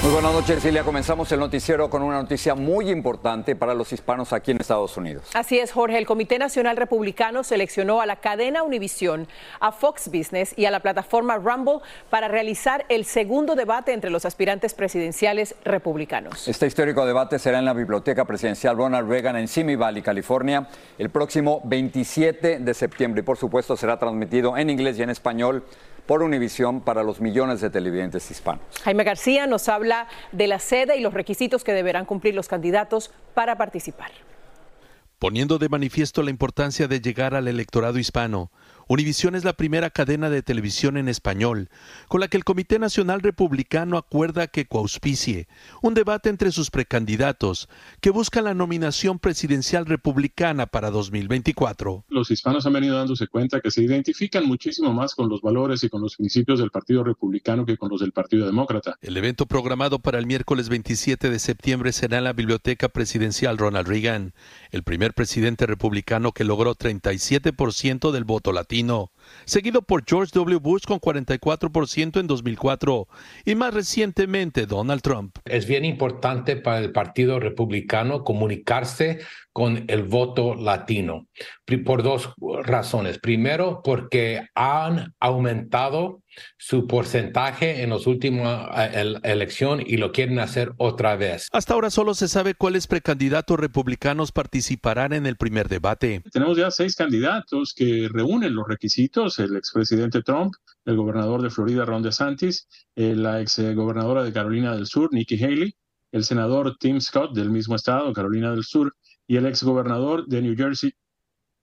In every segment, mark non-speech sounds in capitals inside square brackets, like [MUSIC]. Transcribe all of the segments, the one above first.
Muy buenas noches, Silvia. Comenzamos el noticiero con una noticia muy importante para los hispanos aquí en Estados Unidos. Así es, Jorge. El Comité Nacional Republicano seleccionó a la cadena Univisión, a Fox Business y a la plataforma Rumble para realizar el segundo debate entre los aspirantes presidenciales republicanos. Este histórico debate será en la Biblioteca Presidencial Ronald Reagan en Simi Valley, California, el próximo 27 de septiembre. Y por supuesto será transmitido en inglés y en español por Univisión para los millones de televidentes hispanos. Jaime García nos habla de la sede y los requisitos que deberán cumplir los candidatos para participar. Poniendo de manifiesto la importancia de llegar al electorado hispano, Univisión es la primera cadena de televisión en español con la que el Comité Nacional Republicano acuerda que coauspicie un debate entre sus precandidatos que buscan la nominación presidencial republicana para 2024. Los hispanos han venido dándose cuenta que se identifican muchísimo más con los valores y con los principios del Partido Republicano que con los del Partido Demócrata. El evento programado para el miércoles 27 de septiembre será en la Biblioteca Presidencial Ronald Reagan, el primer presidente republicano que logró 37% del voto latino seguido por George W. Bush con 44% en 2004 y más recientemente Donald Trump. Es bien importante para el Partido Republicano comunicarse con el voto latino por dos razones. Primero, porque han aumentado su porcentaje en los últimos eh, elección y lo quieren hacer otra vez. Hasta ahora solo se sabe cuáles precandidatos republicanos participarán en el primer debate. Tenemos ya seis candidatos que reúnen los requisitos, el expresidente Trump, el gobernador de Florida Ron DeSantis, eh, la exgobernadora de Carolina del Sur Nikki Haley, el senador Tim Scott del mismo estado, Carolina del Sur, y el exgobernador de New Jersey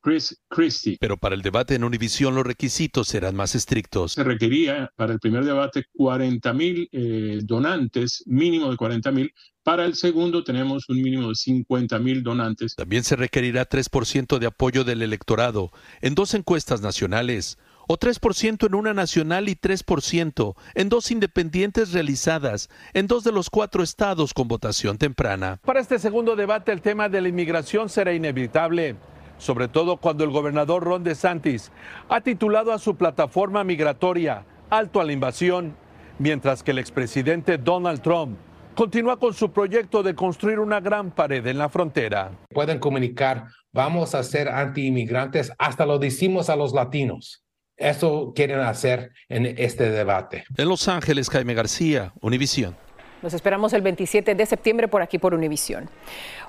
Chris Christie. Pero para el debate en Univisión los requisitos serán más estrictos. Se requería para el primer debate 40 mil eh, donantes, mínimo de 40 mil. Para el segundo tenemos un mínimo de 50 mil donantes. También se requerirá 3% de apoyo del electorado en dos encuestas nacionales o 3% en una nacional y 3% en dos independientes realizadas en dos de los cuatro estados con votación temprana. Para este segundo debate el tema de la inmigración será inevitable sobre todo cuando el gobernador Ron DeSantis ha titulado a su plataforma migratoria Alto a la Invasión, mientras que el expresidente Donald Trump continúa con su proyecto de construir una gran pared en la frontera. Pueden comunicar, vamos a ser anti-inmigrantes, hasta lo decimos a los latinos. Eso quieren hacer en este debate. En Los Ángeles, Jaime García, Univisión. Nos esperamos el 27 de septiembre por aquí por Univisión.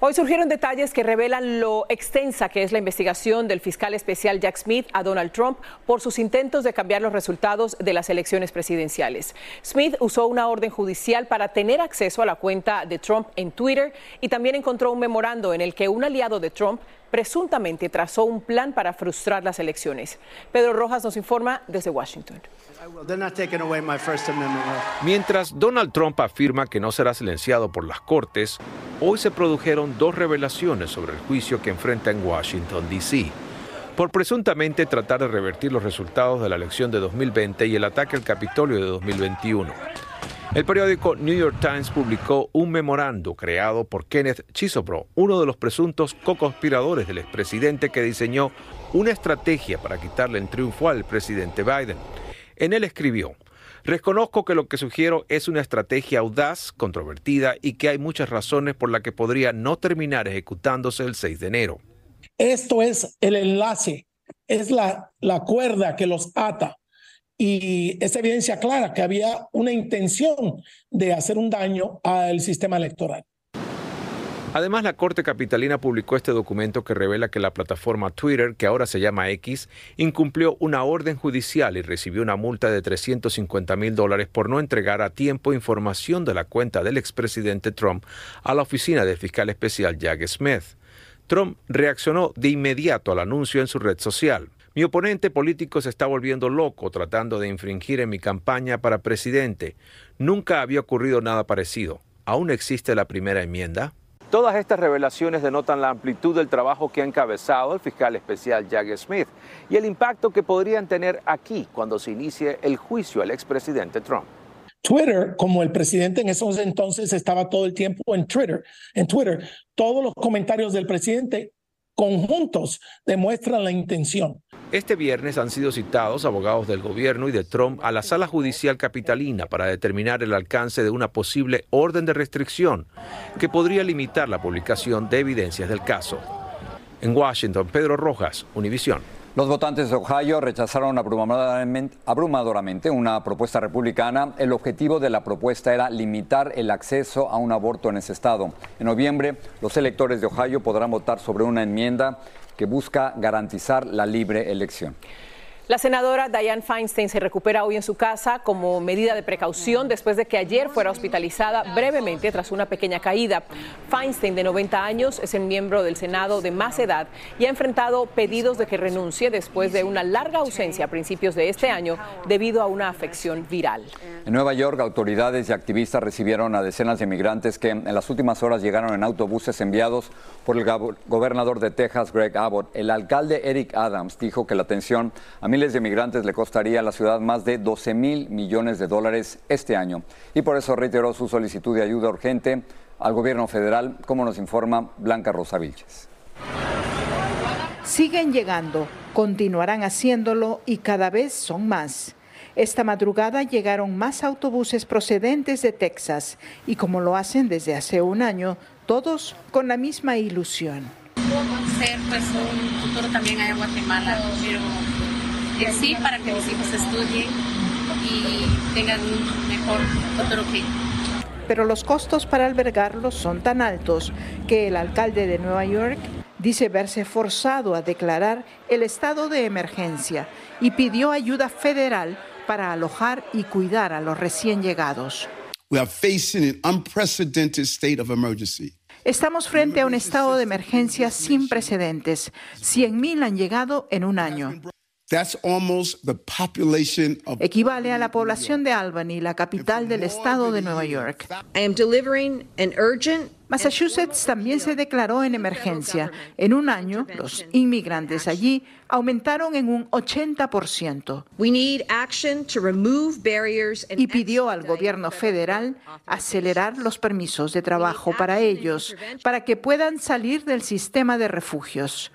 Hoy surgieron detalles que revelan lo extensa que es la investigación del fiscal especial Jack Smith a Donald Trump por sus intentos de cambiar los resultados de las elecciones presidenciales. Smith usó una orden judicial para tener acceso a la cuenta de Trump en Twitter y también encontró un memorando en el que un aliado de Trump presuntamente trazó un plan para frustrar las elecciones. Pedro Rojas nos informa desde Washington. Mientras Donald Trump afirma que no será silenciado por las Cortes, hoy se produjeron dos revelaciones sobre el juicio que enfrenta en Washington, D.C. por presuntamente tratar de revertir los resultados de la elección de 2020 y el ataque al Capitolio de 2021. El periódico New York Times publicó un memorando creado por Kenneth Chisobro, uno de los presuntos co-conspiradores del expresidente que diseñó una estrategia para quitarle el triunfo al presidente Biden. En él escribió, Reconozco que lo que sugiero es una estrategia audaz, controvertida y que hay muchas razones por las que podría no terminar ejecutándose el 6 de enero. Esto es el enlace, es la, la cuerda que los ata y es evidencia clara que había una intención de hacer un daño al sistema electoral. Además, la Corte Capitalina publicó este documento que revela que la plataforma Twitter, que ahora se llama X, incumplió una orden judicial y recibió una multa de 350 mil dólares por no entregar a tiempo información de la cuenta del expresidente Trump a la oficina del fiscal especial Jack Smith. Trump reaccionó de inmediato al anuncio en su red social. Mi oponente político se está volviendo loco tratando de infringir en mi campaña para presidente. Nunca había ocurrido nada parecido. ¿Aún existe la primera enmienda? Todas estas revelaciones denotan la amplitud del trabajo que ha encabezado el fiscal especial Jack Smith y el impacto que podrían tener aquí cuando se inicie el juicio al expresidente Trump. Twitter, como el presidente en esos entonces estaba todo el tiempo en Twitter, en Twitter, todos los comentarios del presidente conjuntos demuestran la intención. Este viernes han sido citados abogados del gobierno y de Trump a la sala judicial capitalina para determinar el alcance de una posible orden de restricción que podría limitar la publicación de evidencias del caso. En Washington, Pedro Rojas, Univisión. Los votantes de Ohio rechazaron abrumadoramente, una propuesta republicana. El objetivo de la propuesta era limitar el acceso a un aborto en ese estado. En noviembre, los electores de Ohio podrán votar sobre una enmienda que busca garantizar la libre elección. La senadora Dianne Feinstein se recupera hoy en su casa como medida de precaución después de que ayer fuera hospitalizada brevemente tras una pequeña caída. Feinstein, de 90 años, es el miembro del Senado de más edad y ha enfrentado pedidos de que renuncie después de una larga ausencia a principios de este año debido a una afección viral. En Nueva York, autoridades y activistas recibieron a decenas de migrantes que en las últimas horas llegaron en autobuses enviados por el gobernador de Texas, Greg Abbott. El alcalde Eric Adams dijo que la atención a miles de migrantes le costaría a la ciudad más de 12 mil millones de dólares este año. Y por eso reiteró su solicitud de ayuda urgente al gobierno federal, como nos informa Blanca Rosa Vilches. Siguen llegando, continuarán haciéndolo y cada vez son más. Esta madrugada llegaron más autobuses procedentes de Texas y como lo hacen desde hace un año, todos con la misma ilusión. Ser pues un futuro también en Guatemala, pero sí para que mis hijos estudien y tengan un mejor futuro que pero los costos para albergarlos son tan altos que el alcalde de Nueva York dice verse forzado a declarar el estado de emergencia y pidió ayuda federal para alojar y cuidar a los recién llegados. Estamos frente a un estado de emergencia sin precedentes. 100.000 han llegado en un año. Equivale a la población de Albany, la capital del estado de Nueva York. Massachusetts también se declaró en emergencia. En un año, los inmigrantes allí aumentaron en un 80%. Y pidió al gobierno federal acelerar los permisos de trabajo para ellos, para que puedan salir del sistema de refugios.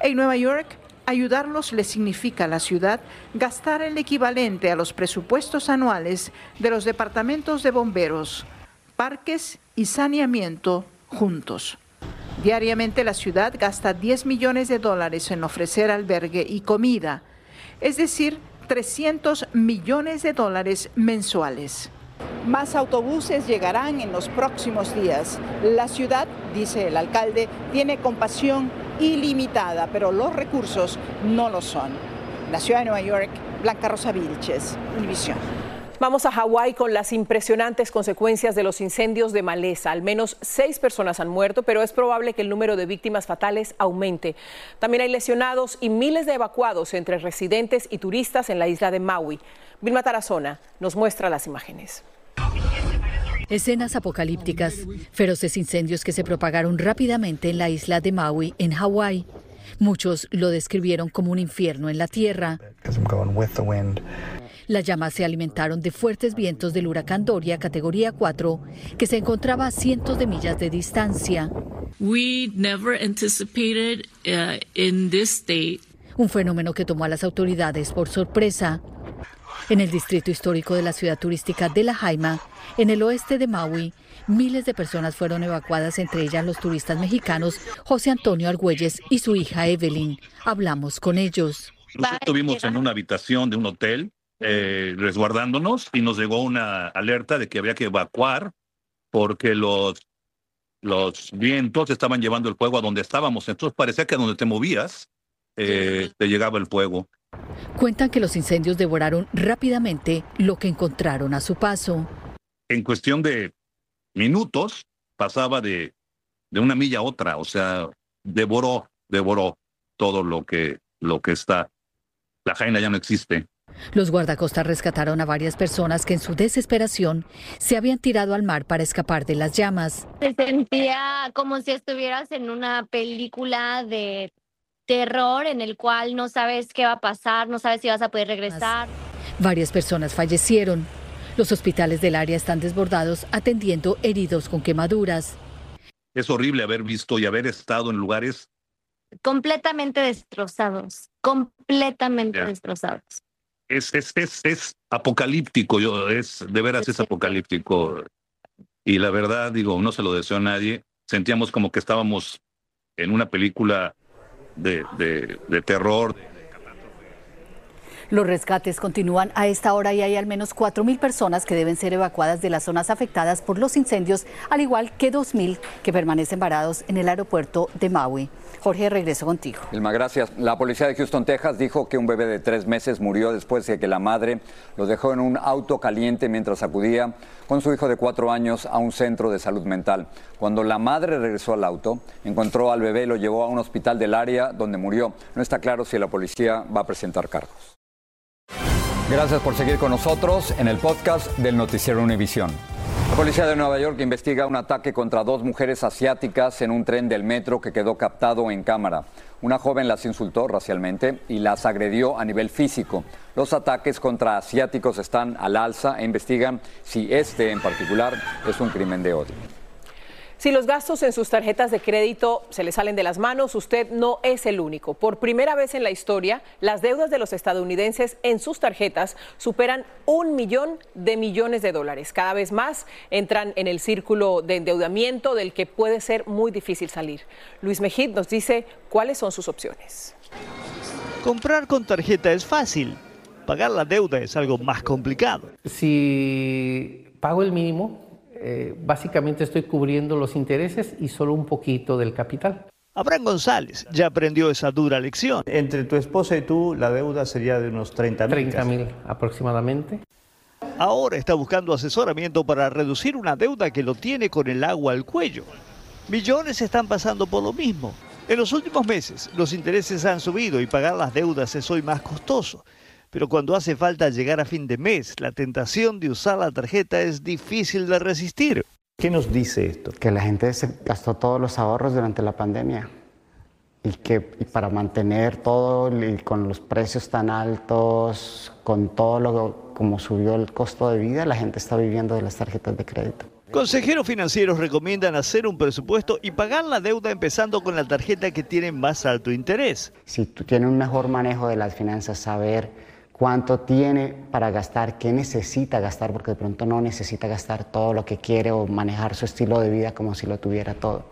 En Nueva York, Ayudarlos le significa a la ciudad gastar el equivalente a los presupuestos anuales de los departamentos de bomberos, parques y saneamiento juntos. Diariamente la ciudad gasta 10 millones de dólares en ofrecer albergue y comida, es decir, 300 millones de dólares mensuales. Más autobuses llegarán en los próximos días. La ciudad, dice el alcalde, tiene compasión ilimitada, pero los recursos no lo son. La ciudad de Nueva York, Blanca Rosa Vilches, Univisión. Vamos a Hawái con las impresionantes consecuencias de los incendios de maleza. Al menos seis personas han muerto, pero es probable que el número de víctimas fatales aumente. También hay lesionados y miles de evacuados entre residentes y turistas en la isla de Maui. Vilma Tarazona nos muestra las imágenes. Escenas apocalípticas, feroces incendios que se propagaron rápidamente en la isla de Maui, en Hawái. Muchos lo describieron como un infierno en la tierra. Las llamas se alimentaron de fuertes vientos del huracán Doria categoría 4, que se encontraba a cientos de millas de distancia. We never anticipated uh, in this state. Un fenómeno que tomó a las autoridades por sorpresa. En el distrito histórico de la ciudad turística de La Jaima, en el oeste de Maui, miles de personas fueron evacuadas, entre ellas los turistas mexicanos José Antonio Argüelles y su hija Evelyn. Hablamos con ellos. Nosotros estuvimos en una habitación de un hotel eh, resguardándonos y nos llegó una alerta de que había que evacuar porque los, vientos estaban llevando el fuego a donde estábamos. Entonces parecía que a donde te movías eh, te llegaba el fuego. Cuentan que los incendios devoraron rápidamente lo que encontraron a su paso. En cuestión de minutos pasaba de, de una milla a otra, o sea, devoró, devoró todo lo que, lo que está. La jaina ya no existe. Los guardacostas rescataron a varias personas que en su desesperación se habían tirado al mar para escapar de las llamas. Se sentía como si estuvieras en una película de terror en el cual no sabes qué va a pasar, no sabes si vas a poder regresar. Varias personas fallecieron. Los hospitales del área están desbordados atendiendo heridos con quemaduras. Es horrible haber visto y haber estado en lugares completamente destrozados, completamente destrozados. Es, es, es, es apocalíptico, yo, es, de veras es apocalíptico. Y la verdad, digo, no se lo deseo a nadie. Sentíamos como que estábamos en una película de, terror, los rescates continúan a esta hora y hay al menos 4.000 personas que deben ser evacuadas de las zonas afectadas por los incendios, al igual que 2.000 que permanecen varados en el aeropuerto de Maui. Jorge, regreso contigo. Gracias. La policía de Houston, Texas, dijo que un bebé de tres meses murió después de que la madre lo dejó en un auto caliente mientras acudía con su hijo de cuatro años a un centro de salud mental. Cuando la madre regresó al auto, encontró al bebé y lo llevó a un hospital del área donde murió. No está claro si la policía va a presentar cargos. Gracias por seguir con nosotros en el podcast del Noticiero Univisión. La policía de Nueva York investiga un ataque contra dos mujeres asiáticas en un tren del metro que quedó captado en cámara. Una joven las insultó racialmente y las agredió a nivel físico. Los ataques contra asiáticos están al alza e investigan si este en particular es un crimen de odio. Si los gastos en sus tarjetas de crédito se le salen de las manos, usted no es el único. Por primera vez en la historia, las deudas de los estadounidenses en sus tarjetas superan un millón de millones de dólares. Cada vez más entran en el círculo de endeudamiento del que puede ser muy difícil salir. Luis Mejid nos dice cuáles son sus opciones. Comprar con tarjeta es fácil. Pagar la deuda es algo más complicado. Si pago el mínimo, eh, básicamente estoy cubriendo los intereses y solo un poquito del capital. Abraham González ya aprendió esa dura lección. Entre tu esposa y tú, la deuda sería de unos 30 mil. 30 mil aproximadamente. Ahora está buscando asesoramiento para reducir una deuda que lo tiene con el agua al cuello. Millones están pasando por lo mismo. En los últimos meses, los intereses han subido y pagar las deudas es hoy más costoso. Pero cuando hace falta llegar a fin de mes, la tentación de usar la tarjeta es difícil de resistir. ¿Qué nos dice esto? Que la gente se gastó todos los ahorros durante la pandemia y que para mantener todo y con los precios tan altos, con todo lo como subió el costo de vida, la gente está viviendo de las tarjetas de crédito. Consejeros financieros recomiendan hacer un presupuesto y pagar la deuda empezando con la tarjeta que tiene más alto interés. Si tú tienes un mejor manejo de las finanzas, saber cuánto tiene para gastar, qué necesita gastar, porque de pronto no necesita gastar todo lo que quiere o manejar su estilo de vida como si lo tuviera todo.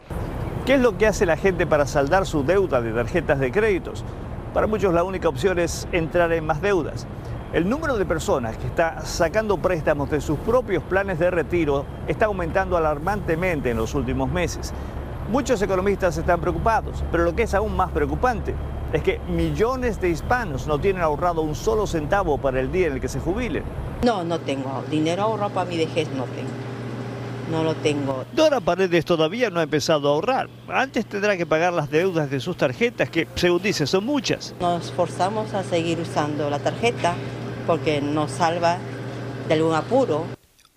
¿Qué es lo que hace la gente para saldar su deuda de tarjetas de créditos? Para muchos la única opción es entrar en más deudas. El número de personas que está sacando préstamos de sus propios planes de retiro está aumentando alarmantemente en los últimos meses. Muchos economistas están preocupados, pero lo que es aún más preocupante es que millones de hispanos no tienen ahorrado un solo centavo para el día en el que se jubilen. No, no tengo. Dinero ahorrado para mi vejez no tengo. No lo tengo. Dora Paredes todavía no ha empezado a ahorrar. Antes tendrá que pagar las deudas de sus tarjetas, que según dice son muchas. Nos forzamos a seguir usando la tarjeta porque nos salva de algún apuro.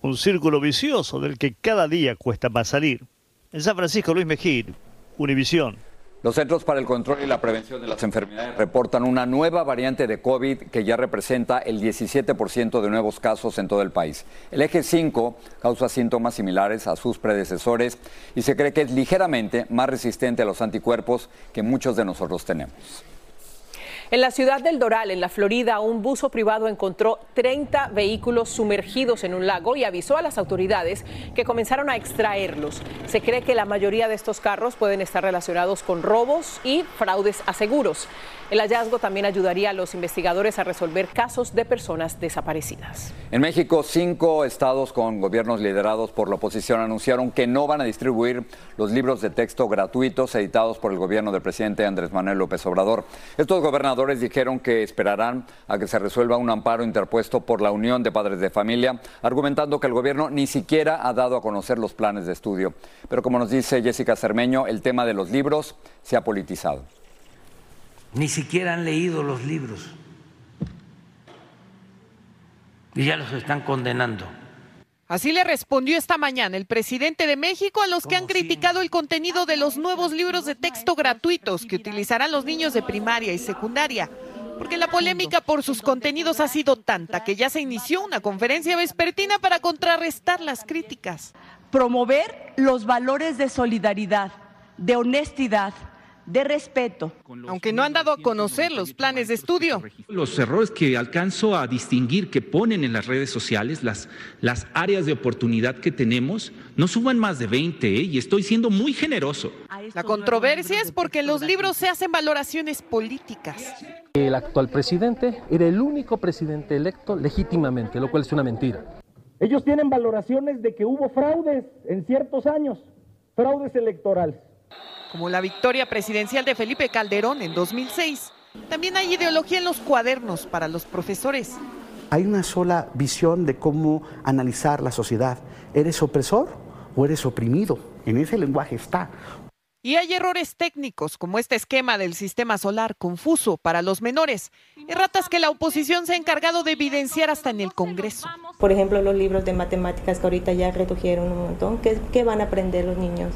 Un círculo vicioso del que cada día cuesta más salir. En San Francisco, Luis Mejir, Univisión. Los Centros para el Control y la Prevención de las Enfermedades reportan una nueva variante de COVID que ya representa el 17% de nuevos casos en todo el país. El eje 5 causa síntomas similares a sus predecesores y se cree que es ligeramente más resistente a los anticuerpos que muchos de nosotros tenemos. En la ciudad del Doral, en la Florida, un buzo privado encontró 30 vehículos sumergidos en un lago y avisó a las autoridades que comenzaron a extraerlos. Se cree que la mayoría de estos carros pueden estar relacionados con robos y fraudes a seguros. El hallazgo también ayudaría a los investigadores a resolver casos de personas desaparecidas. En México, cinco estados con gobiernos liderados por la oposición anunciaron que no van a distribuir los libros de texto gratuitos editados por el gobierno del presidente Andrés Manuel López Obrador. Estos gobernadores dijeron que esperarán a que se resuelva un amparo interpuesto por la Unión de Padres de Familia, argumentando que el gobierno ni siquiera ha dado a conocer los planes de estudio. Pero como nos dice Jessica Cermeño, el tema de los libros se ha politizado ni siquiera han leído los libros y ya los están condenando. Así le respondió esta mañana el presidente de México a los que han criticado el contenido de los nuevos libros de texto gratuitos que utilizarán los niños de primaria y secundaria. porque la polémica por sus contenidos ha sido tanta que ya se inició una conferencia vespertina para contrarrestar las críticas. Promover los valores de solidaridad, de honestidad, de respeto. Aunque no han dado a conocer los planes de estudio. Los errores que alcanzo a distinguir que ponen en las redes sociales, las, las áreas de oportunidad que tenemos, no suban más de 20 ¿eh? y estoy siendo muy generoso. La controversia es porque en los libros se hacen valoraciones políticas. El actual presidente era el único presidente electo legítimamente, lo cual es una mentira. Ellos tienen valoraciones de que hubo fraudes en ciertos años, fraudes electorales como la victoria presidencial de Felipe Calderón en 2006. También hay ideología en los cuadernos para los profesores. Hay una sola visión de cómo analizar la sociedad. ¿Eres opresor o eres oprimido? En ese lenguaje está. Y hay errores técnicos, como este esquema del sistema solar confuso para los menores, erratas que la oposición se ha encargado de evidenciar hasta en el Congreso. Por ejemplo, los libros de matemáticas que ahorita ya redujeron un montón, ¿qué, qué van a aprender los niños?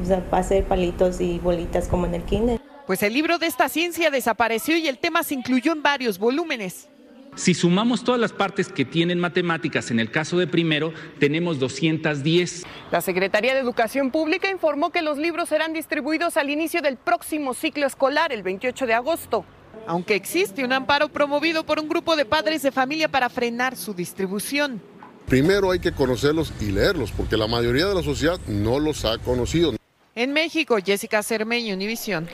O sea, hacer palitos y bolitas como en el kinder. Pues el libro de esta ciencia desapareció y el tema se incluyó en varios volúmenes. Si sumamos todas las partes que tienen matemáticas, en el caso de primero, tenemos 210. La Secretaría de Educación Pública informó que los libros serán distribuidos al inicio del próximo ciclo escolar, el 28 de agosto. Aunque existe un amparo promovido por un grupo de padres de familia para frenar su distribución. Primero hay que conocerlos y leerlos, porque la mayoría de la sociedad no los ha conocido. En México, Jessica Cermeño, Univisión.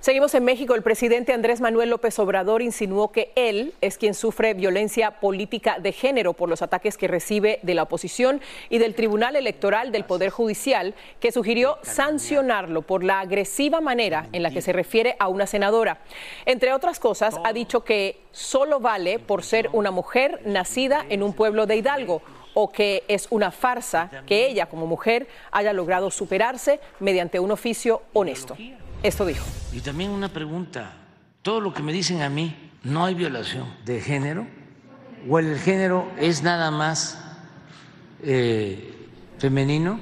Seguimos en México. El presidente Andrés Manuel López Obrador insinuó que él es quien sufre violencia política de género por los ataques que recibe de la oposición y del Tribunal Electoral del Poder Judicial, que sugirió sancionarlo por la agresiva manera en la que se refiere a una senadora. Entre otras cosas, ha dicho que solo vale por ser una mujer nacida en un pueblo de Hidalgo o que es una farsa que ella como mujer haya logrado superarse mediante un oficio honesto. Esto dijo. Y también una pregunta, todo lo que me dicen a mí, ¿no hay violación de género? ¿O el género es nada más eh, femenino?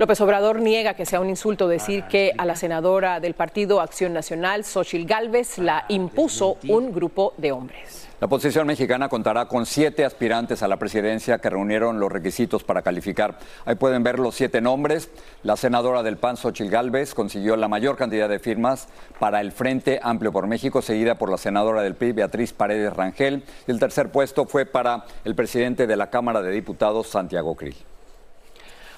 López Obrador niega que sea un insulto decir que a la senadora del Partido Acción Nacional, Xochil Gálvez, la impuso un grupo de hombres. La oposición mexicana contará con siete aspirantes a la presidencia que reunieron los requisitos para calificar. Ahí pueden ver los siete nombres. La senadora del PAN, Xochil Gálvez, consiguió la mayor cantidad de firmas para el Frente Amplio por México, seguida por la senadora del PRI, Beatriz Paredes Rangel. Y el tercer puesto fue para el presidente de la Cámara de Diputados, Santiago Krill.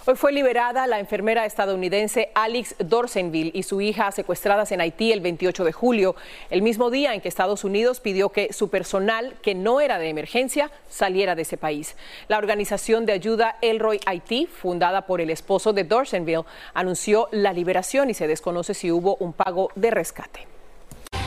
Hoy fue liberada la enfermera estadounidense Alex Dorsenville y su hija secuestradas en Haití el 28 de julio, el mismo día en que Estados Unidos pidió que su personal, que no era de emergencia, saliera de ese país. La organización de ayuda Elroy Haití, fundada por el esposo de Dorsenville, anunció la liberación y se desconoce si hubo un pago de rescate.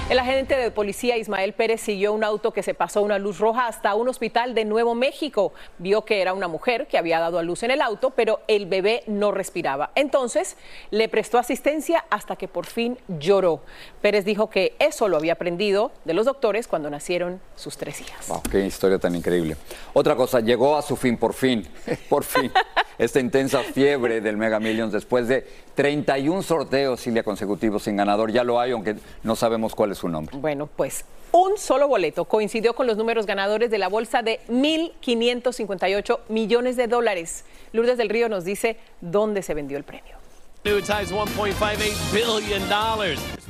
El agente de policía Ismael Pérez siguió un auto que se pasó una luz roja hasta un hospital de Nuevo México. Vio que era una mujer que había dado a luz en el auto, pero el bebé no respiraba. Entonces le prestó asistencia hasta que por fin lloró. Pérez dijo que eso lo había aprendido de los doctores cuando nacieron sus tres hijas. Wow, qué historia tan increíble. Otra cosa, llegó a su fin por fin, [LAUGHS] por fin. Esta intensa fiebre del Mega Millions después de 31 sorteos, Silvia, consecutivos sin ganador. Ya lo hay, aunque no sabemos cuál es su nombre. Bueno, pues un solo boleto coincidió con los números ganadores de la bolsa de 1.558 millones de dólares. Lourdes del Río nos dice dónde se vendió el premio.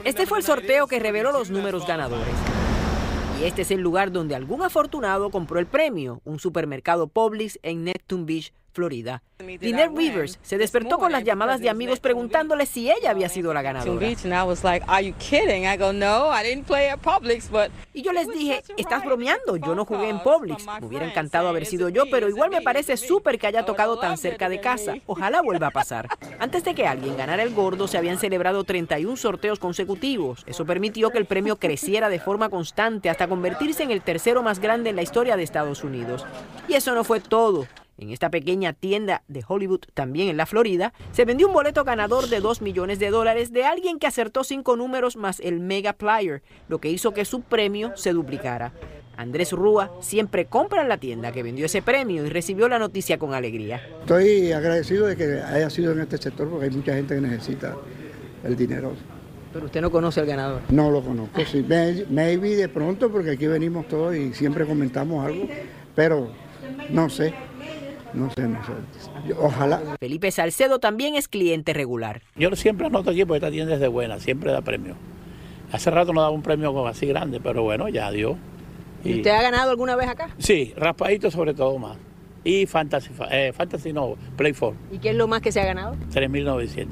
Este fue el sorteo que reveló los números ganadores. Y este es el lugar donde algún afortunado compró el premio, un supermercado Publix en Neptune Beach, Florida. Lynette Rivers se despertó con las llamadas de amigos preguntándole si ella había sido la ganadora. Y yo les dije, estás bromeando, yo no jugué en Publix. Me hubiera encantado haber sido yo, pero igual me parece súper que haya tocado tan cerca de casa. Ojalá [LAUGHS] vuelva a pasar. Antes de que alguien ganara el gordo, se habían celebrado 31 sorteos consecutivos. Eso permitió que el premio creciera de forma constante hasta convertirse en el tercero más grande en la historia de Estados Unidos. Y eso no fue todo. En esta pequeña tienda de Hollywood, también en la Florida, se vendió un boleto ganador de 2 millones de dólares de alguien que acertó cinco números más el Mega Player, lo que hizo que su premio se duplicara. Andrés Rúa siempre compra en la tienda que vendió ese premio y recibió la noticia con alegría. Estoy agradecido de que haya sido en este sector porque hay mucha gente que necesita el dinero Pero usted no conoce al ganador. No lo conozco, sí. Maybe de pronto, porque aquí venimos todos y siempre comentamos algo, pero no sé. No sé, no sé. Ojalá. Felipe Salcedo también es cliente regular. Yo siempre anoto aquí porque esta tienda es de buena, siempre da premio. Hace rato no daba un premio así grande, pero bueno, ya dio. ¿Y usted ha ganado alguna vez acá? Sí, raspadito sobre todo más. Y Fantasy, eh, Fantasy no, Play 4. ¿Y qué es lo más que se ha ganado? 3.900.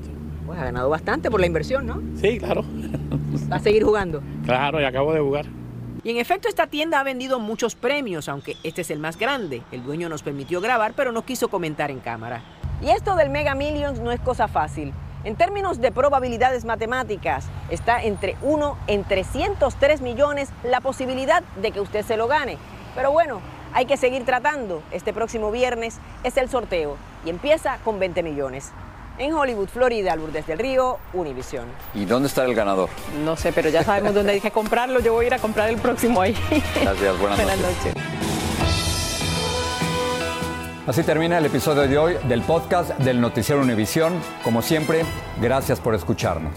Pues ha ganado bastante por la inversión, ¿no? Sí, claro. ¿Va a seguir jugando? Claro, y acabo de jugar. Y en efecto esta tienda ha vendido muchos premios, aunque este es el más grande. El dueño nos permitió grabar, pero no quiso comentar en cámara. Y esto del Mega Millions no es cosa fácil. En términos de probabilidades matemáticas, está entre 1 en 303 millones la posibilidad de que usted se lo gane. Pero bueno, hay que seguir tratando. Este próximo viernes es el sorteo y empieza con 20 millones. En Hollywood, Florida, Lourdes del Río, Univision. ¿Y dónde está el ganador? No sé, pero ya sabemos dónde hay que comprarlo. Yo voy a ir a comprar el próximo ahí. Gracias, buenas, buenas noches. Así termina el episodio de hoy del podcast del Noticiero Univisión. Como siempre, gracias por escucharnos.